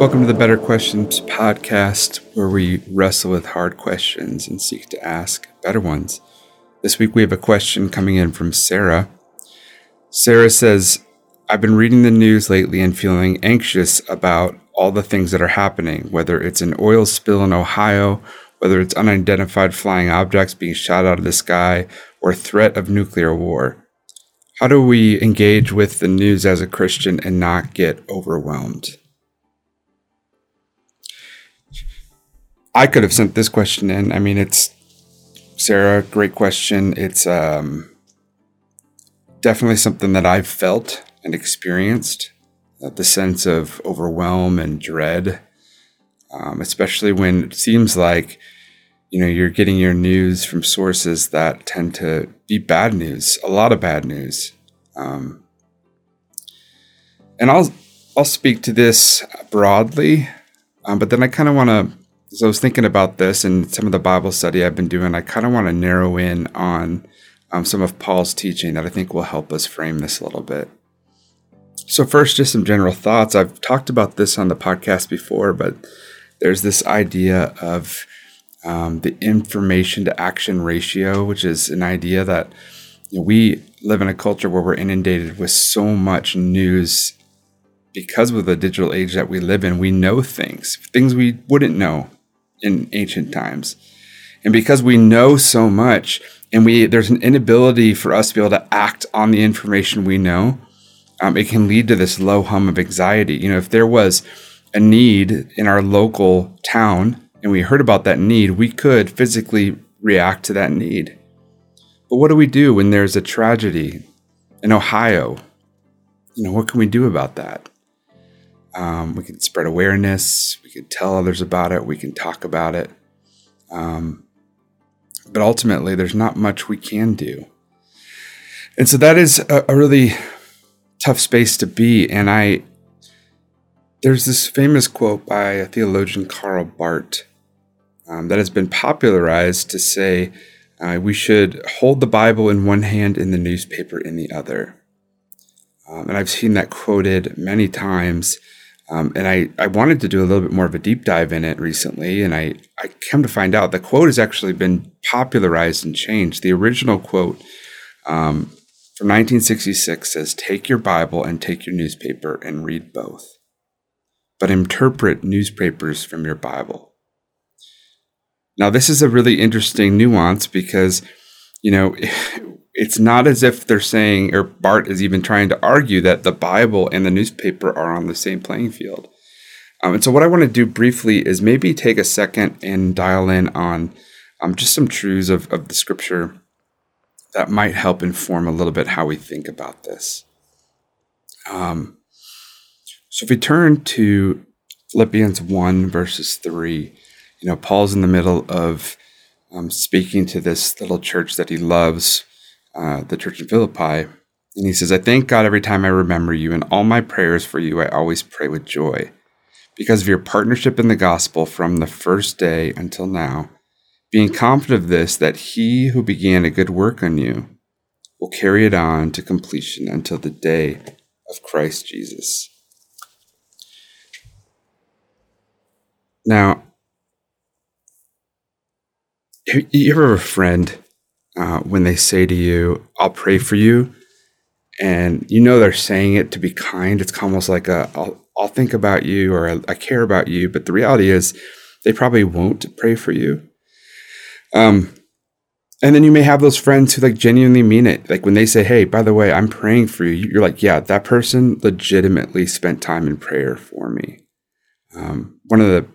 Welcome to the Better Questions podcast, where we wrestle with hard questions and seek to ask better ones. This week we have a question coming in from Sarah. Sarah says, I've been reading the news lately and feeling anxious about all the things that are happening, whether it's an oil spill in Ohio, whether it's unidentified flying objects being shot out of the sky, or threat of nuclear war. How do we engage with the news as a Christian and not get overwhelmed? I could have sent this question in. I mean, it's Sarah, great question. It's um, definitely something that I've felt and experienced uh, the sense of overwhelm and dread, um, especially when it seems like you know you're getting your news from sources that tend to be bad news, a lot of bad news. Um, and I'll I'll speak to this broadly, um, but then I kind of want to so I was thinking about this and some of the Bible study I've been doing. I kind of want to narrow in on um, some of Paul's teaching that I think will help us frame this a little bit. So, first, just some general thoughts. I've talked about this on the podcast before, but there's this idea of um, the information to action ratio, which is an idea that you know, we live in a culture where we're inundated with so much news because of the digital age that we live in. We know things, things we wouldn't know in ancient times. And because we know so much and we there's an inability for us to be able to act on the information we know, um, it can lead to this low hum of anxiety. You know, if there was a need in our local town and we heard about that need, we could physically react to that need. But what do we do when there's a tragedy in Ohio? You know, what can we do about that? Um, we can spread awareness. We can tell others about it. We can talk about it. Um, but ultimately, there's not much we can do. And so that is a, a really tough space to be. And I, there's this famous quote by a theologian, Karl Barth, um, that has been popularized to say uh, we should hold the Bible in one hand and the newspaper in the other. Um, and I've seen that quoted many times um, and I, I wanted to do a little bit more of a deep dive in it recently, and I, I come to find out the quote has actually been popularized and changed. The original quote um, from 1966 says, Take your Bible and take your newspaper and read both, but interpret newspapers from your Bible. Now, this is a really interesting nuance because, you know, it's not as if they're saying, or Barth is even trying to argue that the Bible and the newspaper are on the same playing field. Um, and so, what I want to do briefly is maybe take a second and dial in on um, just some truths of, of the scripture that might help inform a little bit how we think about this. Um, so, if we turn to Philippians 1, verses 3, you know, Paul's in the middle of um, speaking to this little church that he loves uh, the church in Philippi. And he says, I thank God every time I remember you, and all my prayers for you I always pray with joy. Because of your partnership in the gospel from the first day until now, being confident of this, that he who began a good work on you will carry it on to completion until the day of Christ Jesus. Now, you ever have a friend uh, when they say to you, I'll pray for you, and you know they're saying it to be kind. It's almost like a, I'll, I'll think about you or I, I care about you. But the reality is, they probably won't pray for you. Um, and then you may have those friends who like genuinely mean it. Like when they say, Hey, by the way, I'm praying for you. You're like, yeah, that person legitimately spent time in prayer for me. Um, one of the,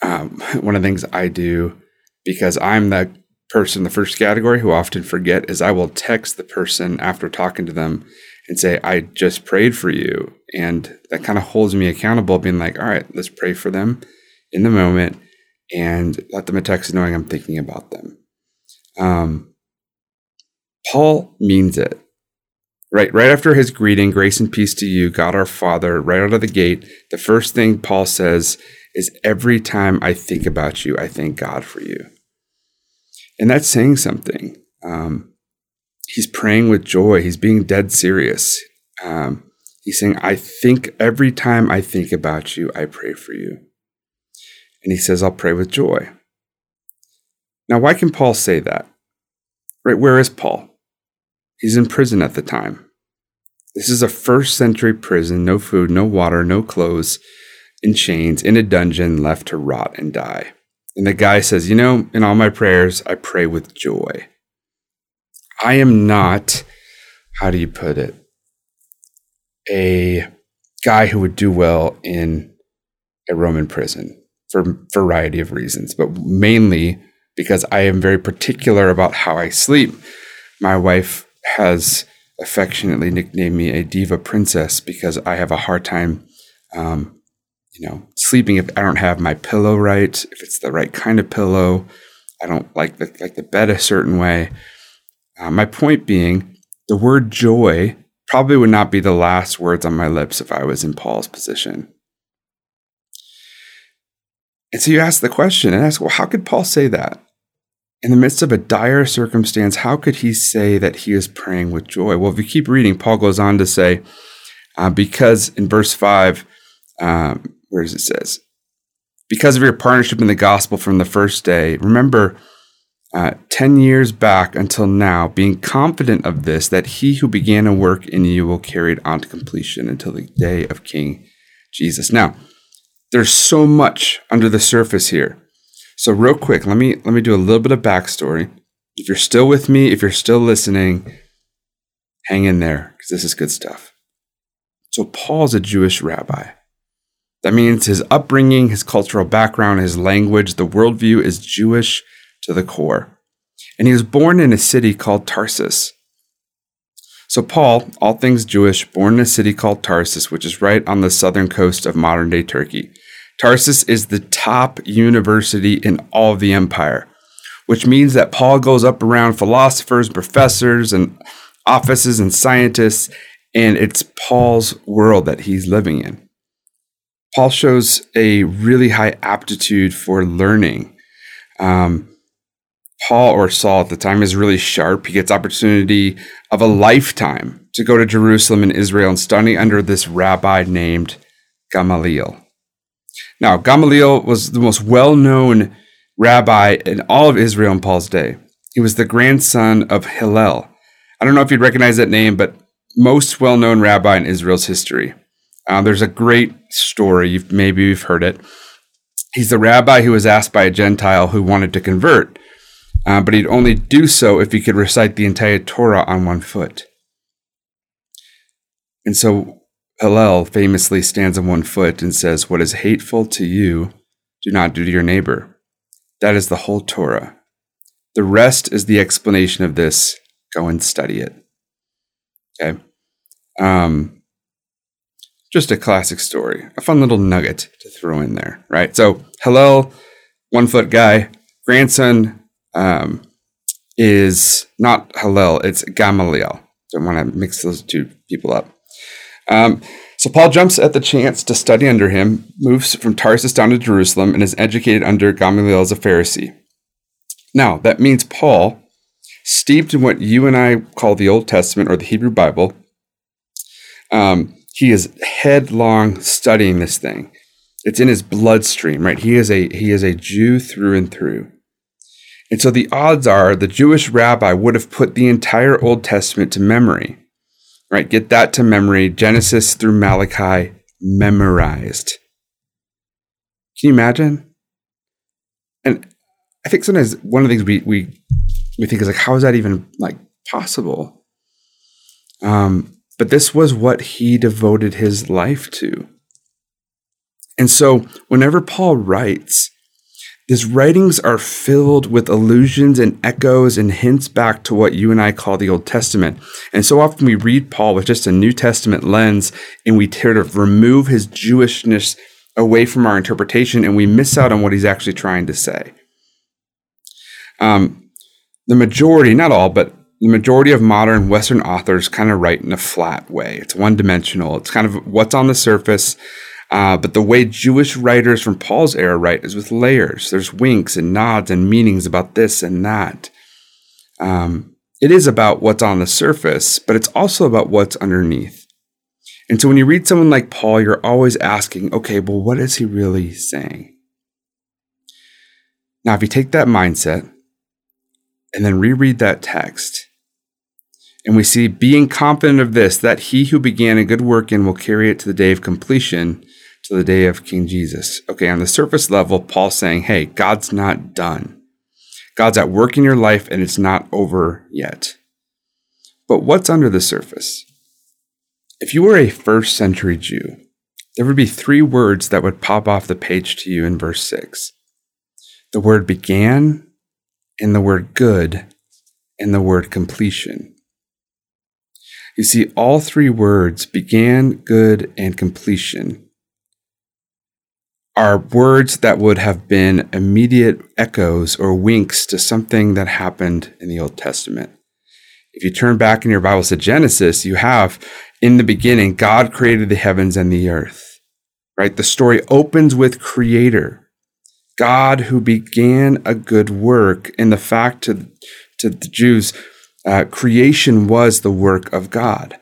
um, one of the things I do because I'm the person, the first category who often forget is I will text the person after talking to them and say, I just prayed for you. And that kind of holds me accountable, being like, all right, let's pray for them in the moment and let them a text knowing I'm thinking about them. Um, Paul means it. Right, right after his greeting, grace and peace to you, God our Father, right out of the gate, the first thing Paul says is, Every time I think about you, I thank God for you. And that's saying something. Um, he's praying with joy. He's being dead serious. Um, He's saying, I think every time I think about you, I pray for you. And he says, I'll pray with joy. Now, why can Paul say that? Right, where is Paul? He's in prison at the time. This is a first century prison, no food, no water, no clothes, in chains, in a dungeon, left to rot and die. And the guy says, You know, in all my prayers, I pray with joy. I am not, how do you put it, a guy who would do well in a Roman prison for a variety of reasons, but mainly because I am very particular about how I sleep. My wife has affectionately nicknamed me a diva princess because I have a hard time, um, you know, sleeping if I don't have my pillow right, if it's the right kind of pillow. I don't like the like the bed a certain way. Uh, my point being, the word joy probably would not be the last words on my lips if I was in Paul's position. And so you ask the question and ask, well, how could Paul say that? In the midst of a dire circumstance, how could he say that he is praying with joy? Well, if you keep reading, Paul goes on to say, uh, because in verse 5, um, where does it says? Because of your partnership in the gospel from the first day, remember uh, 10 years back until now, being confident of this, that he who began a work in you will carry it on to completion until the day of King Jesus. Now, there's so much under the surface here. So real quick, let me let me do a little bit of backstory. If you're still with me, if you're still listening, hang in there because this is good stuff. So Paul's a Jewish rabbi. That means his upbringing, his cultural background, his language, the worldview is Jewish to the core. And he was born in a city called Tarsus. So, Paul, all things Jewish, born in a city called Tarsus, which is right on the southern coast of modern day Turkey. Tarsus is the top university in all of the empire, which means that Paul goes up around philosophers, professors, and offices and scientists, and it's Paul's world that he's living in. Paul shows a really high aptitude for learning. Um, Paul or Saul at the time is really sharp. He gets opportunity of a lifetime to go to Jerusalem and Israel and study under this rabbi named Gamaliel. Now, Gamaliel was the most well-known rabbi in all of Israel in Paul's day. He was the grandson of Hillel. I don't know if you'd recognize that name, but most well-known rabbi in Israel's history. Uh, there's a great story. Maybe you've heard it. He's the rabbi who was asked by a Gentile who wanted to convert uh, but he'd only do so if he could recite the entire Torah on one foot. And so Hillel famously stands on one foot and says, What is hateful to you, do not do to your neighbor. That is the whole Torah. The rest is the explanation of this. Go and study it. Okay. Um, just a classic story, a fun little nugget to throw in there, right? So Hillel, one foot guy, grandson um, is not Hillel, it's Gamaliel. Don't want to mix those two people up. Um, so Paul jumps at the chance to study under him, moves from Tarsus down to Jerusalem, and is educated under Gamaliel as a Pharisee. Now, that means Paul, steeped in what you and I call the Old Testament or the Hebrew Bible, um, he is headlong studying this thing. It's in his bloodstream, right? He is a he is a Jew through and through. And so the odds are the Jewish rabbi would have put the entire Old Testament to memory, right? Get that to memory, Genesis through Malachi memorized. Can you imagine? And I think sometimes one of the things we we we think is like, how is that even like possible? Um, but this was what he devoted his life to. And so whenever Paul writes, his writings are filled with allusions and echoes and hints back to what you and I call the Old Testament. And so often we read Paul with just a New Testament lens and we sort of remove his Jewishness away from our interpretation and we miss out on what he's actually trying to say. Um, the majority, not all, but the majority of modern Western authors kind of write in a flat way. It's one dimensional. It's kind of what's on the surface uh, but the way Jewish writers from Paul's era write is with layers. There's winks and nods and meanings about this and that. Um, it is about what's on the surface, but it's also about what's underneath. And so when you read someone like Paul, you're always asking, okay, well, what is he really saying? Now, if you take that mindset and then reread that text, and we see being confident of this, that he who began a good work in will carry it to the day of completion, to the day of King Jesus. Okay, on the surface level, Paul's saying, hey, God's not done. God's at work in your life and it's not over yet. But what's under the surface? If you were a first century Jew, there would be three words that would pop off the page to you in verse 6 the word began, and the word good, and the word completion. You see, all three words began, good, and completion are words that would have been immediate echoes or winks to something that happened in the Old Testament. If you turn back in your Bibles to Genesis, you have in the beginning, God created the heavens and the earth, right? The story opens with creator, God who began a good work. In the fact to, to the Jews, uh, creation was the work of God.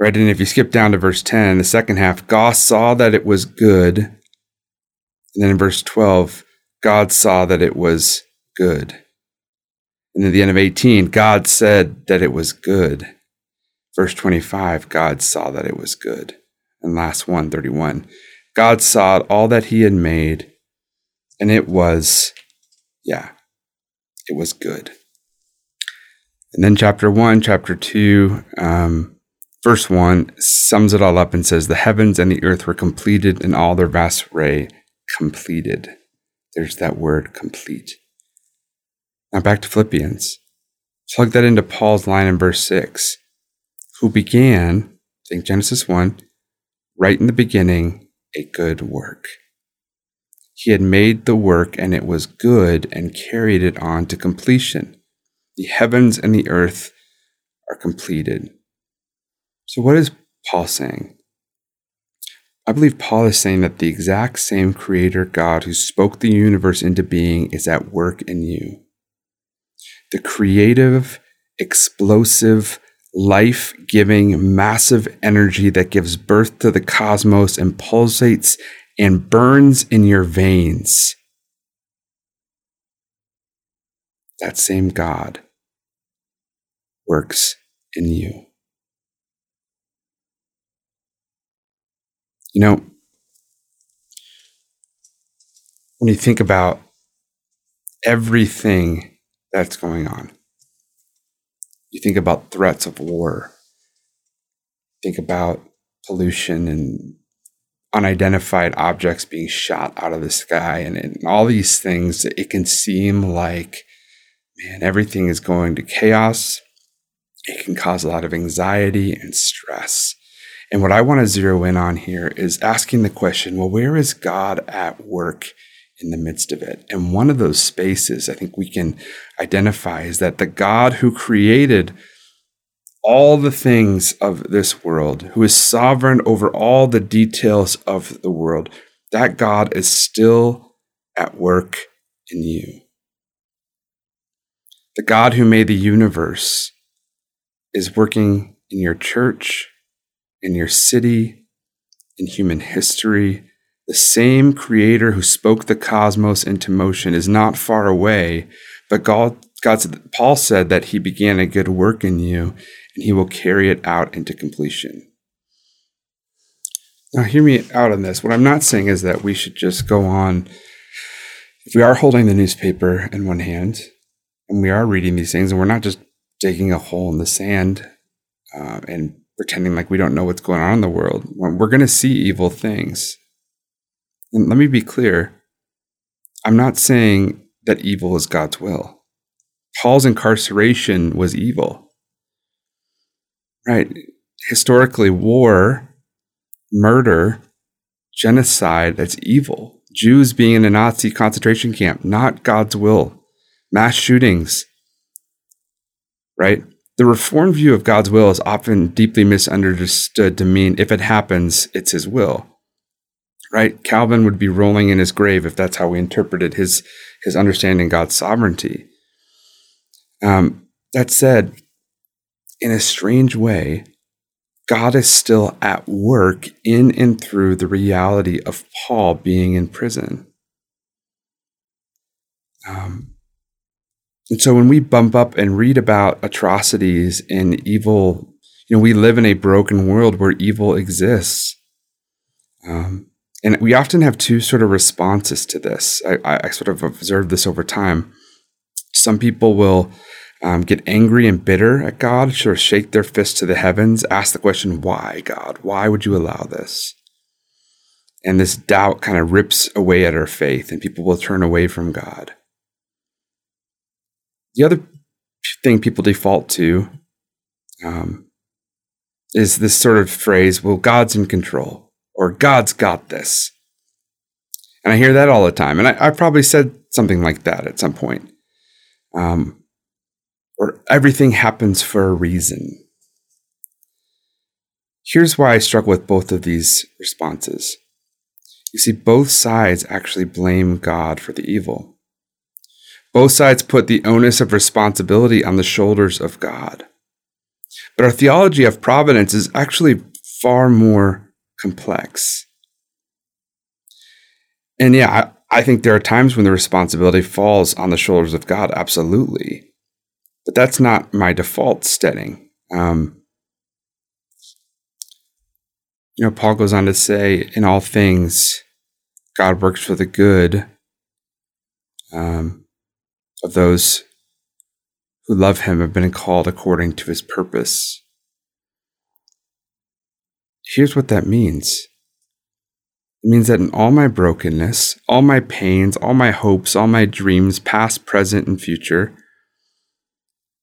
Right. And if you skip down to verse 10, the second half, God saw that it was good. And then in verse 12, God saw that it was good. And at the end of 18, God said that it was good. Verse 25, God saw that it was good. And last one, 31, God saw all that he had made, and it was, yeah, it was good. And then chapter 1, chapter 2, um, verse 1 sums it all up and says, The heavens and the earth were completed in all their vast array, completed. There's that word, complete. Now back to Philippians. Plug that into Paul's line in verse 6 who began, think Genesis 1, right in the beginning, a good work. He had made the work and it was good and carried it on to completion. The heavens and the earth are completed. So, what is Paul saying? I believe Paul is saying that the exact same creator God who spoke the universe into being is at work in you. The creative, explosive, life giving, massive energy that gives birth to the cosmos and pulsates and burns in your veins. That same God works in you. You know, when you think about everything that's going on, you think about threats of war, think about pollution and unidentified objects being shot out of the sky and, and all these things, it can seem like, man, everything is going to chaos. It can cause a lot of anxiety and stress. And what I want to zero in on here is asking the question well, where is God at work in the midst of it. And one of those spaces I think we can identify is that the God who created all the things of this world, who is sovereign over all the details of the world, that God is still at work in you. The God who made the universe is working in your church, in your city, in human history, the same creator who spoke the cosmos into motion is not far away, but God, God said, Paul said that he began a good work in you and he will carry it out into completion. Now, hear me out on this. What I'm not saying is that we should just go on. If we are holding the newspaper in one hand and we are reading these things, and we're not just digging a hole in the sand uh, and pretending like we don't know what's going on in the world, we're going to see evil things. And let me be clear I'm not saying that evil is God's will. Paul's incarceration was evil. Right? Historically, war, murder, genocide, that's evil. Jews being in a Nazi concentration camp, not God's will. Mass shootings, right? The Reformed view of God's will is often deeply misunderstood to mean if it happens, it's his will right? Calvin would be rolling in his grave if that's how we interpreted his his understanding of God's sovereignty. Um, that said, in a strange way, God is still at work in and through the reality of Paul being in prison. Um, and so when we bump up and read about atrocities and evil, you know, we live in a broken world where evil exists. Um, and we often have two sort of responses to this. I, I sort of observed this over time. Some people will um, get angry and bitter at God, sort of shake their fist to the heavens, ask the question, Why, God? Why would you allow this? And this doubt kind of rips away at our faith, and people will turn away from God. The other thing people default to um, is this sort of phrase, Well, God's in control, or God's got this. And I hear that all the time. And I, I probably said something like that at some point. Um, or everything happens for a reason. Here's why I struggle with both of these responses. You see, both sides actually blame God for the evil. Both sides put the onus of responsibility on the shoulders of God. But our theology of providence is actually far more complex. And yeah, I, I think there are times when the responsibility falls on the shoulders of God, absolutely. But that's not my default setting. Um, you know, Paul goes on to say, in all things, God works for the good um, of those who love him have been called according to his purpose. Here's what that means it means that in all my brokenness, all my pains, all my hopes, all my dreams, past, present, and future,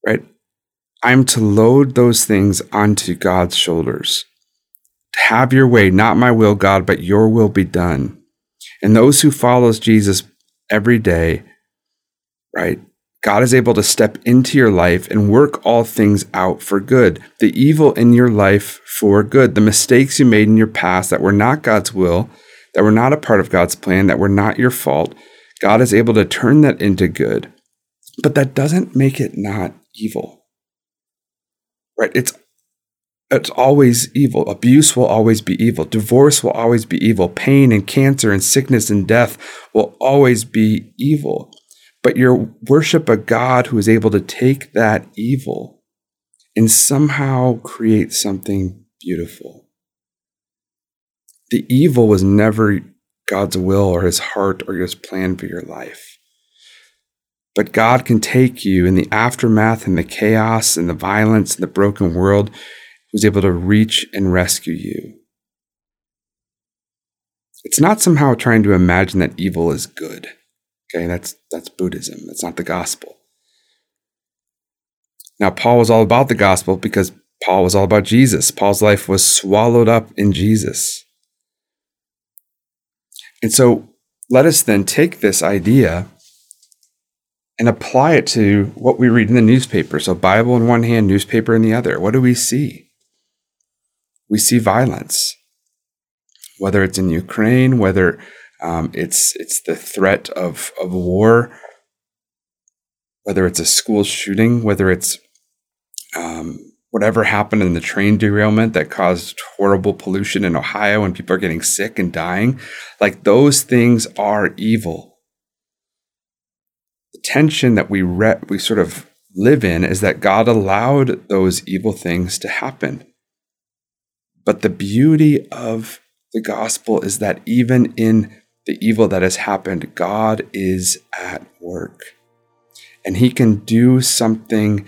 right? I'm to load those things onto God's shoulders. To have your way, not my will, God, but your will be done. And those who follows Jesus every day, right? God is able to step into your life and work all things out for good. The evil in your life for good. The mistakes you made in your past that were not God's will, that were not a part of God's plan, that were not your fault, God is able to turn that into good. But that doesn't make it not evil. Right? It's it's always evil. Abuse will always be evil. Divorce will always be evil. Pain and cancer and sickness and death will always be evil. But you worship a God who is able to take that evil and somehow create something beautiful. The evil was never God's will or his heart or his plan for your life. But God can take you in the aftermath and the chaos and the violence and the broken world, who's able to reach and rescue you. It's not somehow trying to imagine that evil is good. Okay, that's that's Buddhism. That's not the gospel. Now, Paul was all about the gospel because Paul was all about Jesus. Paul's life was swallowed up in Jesus. And so let us then take this idea and apply it to what we read in the newspaper. So, Bible in one hand, newspaper in the other. What do we see? We see violence, whether it's in Ukraine, whether um, it's it's the threat of of war, whether it's a school shooting, whether it's um, whatever happened in the train derailment that caused horrible pollution in Ohio and people are getting sick and dying. Like those things are evil the tension that we re- we sort of live in is that God allowed those evil things to happen. But the beauty of the gospel is that even in the evil that has happened, God is at work. And he can do something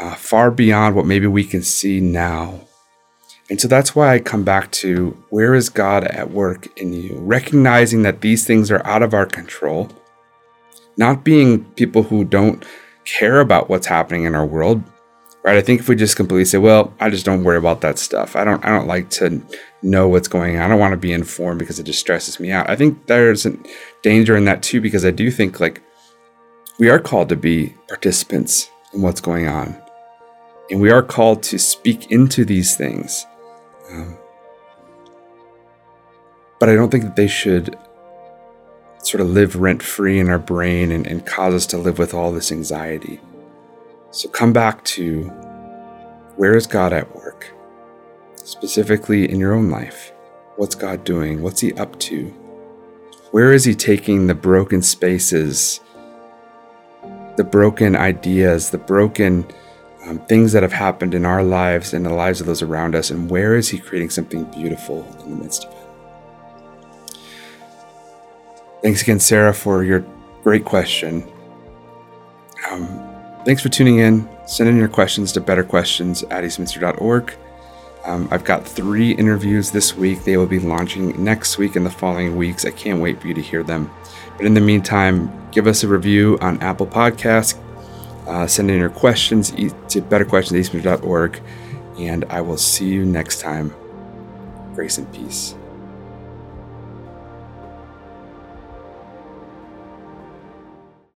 uh, far beyond what maybe we can see now. And so that's why I come back to where is God at work in you? Recognizing that these things are out of our control not being people who don't care about what's happening in our world right? I think if we just completely say well i just don't worry about that stuff. I don't i don't like to know what's going on. I don't want to be informed because it just stresses me out. I think there's a danger in that too because i do think like we are called to be participants in what's going on. And we are called to speak into these things. Um, but i don't think that they should sort of live rent free in our brain and, and cause us to live with all this anxiety. So come back to where is God at work? specifically in your own life. What's God doing? What's He up to? Where is He taking the broken spaces, the broken ideas, the broken um, things that have happened in our lives and the lives of those around us, and where is He creating something beautiful in the midst of it? Thanks again, Sarah, for your great question. Um, thanks for tuning in. Send in your questions to betterquestions at eastminster.org. Um, I've got three interviews this week. They will be launching next week and the following weeks. I can't wait for you to hear them. But in the meantime, give us a review on Apple Podcasts. Uh, send in your questions to betterquestions.eastminster.org. And I will see you next time. Grace and peace.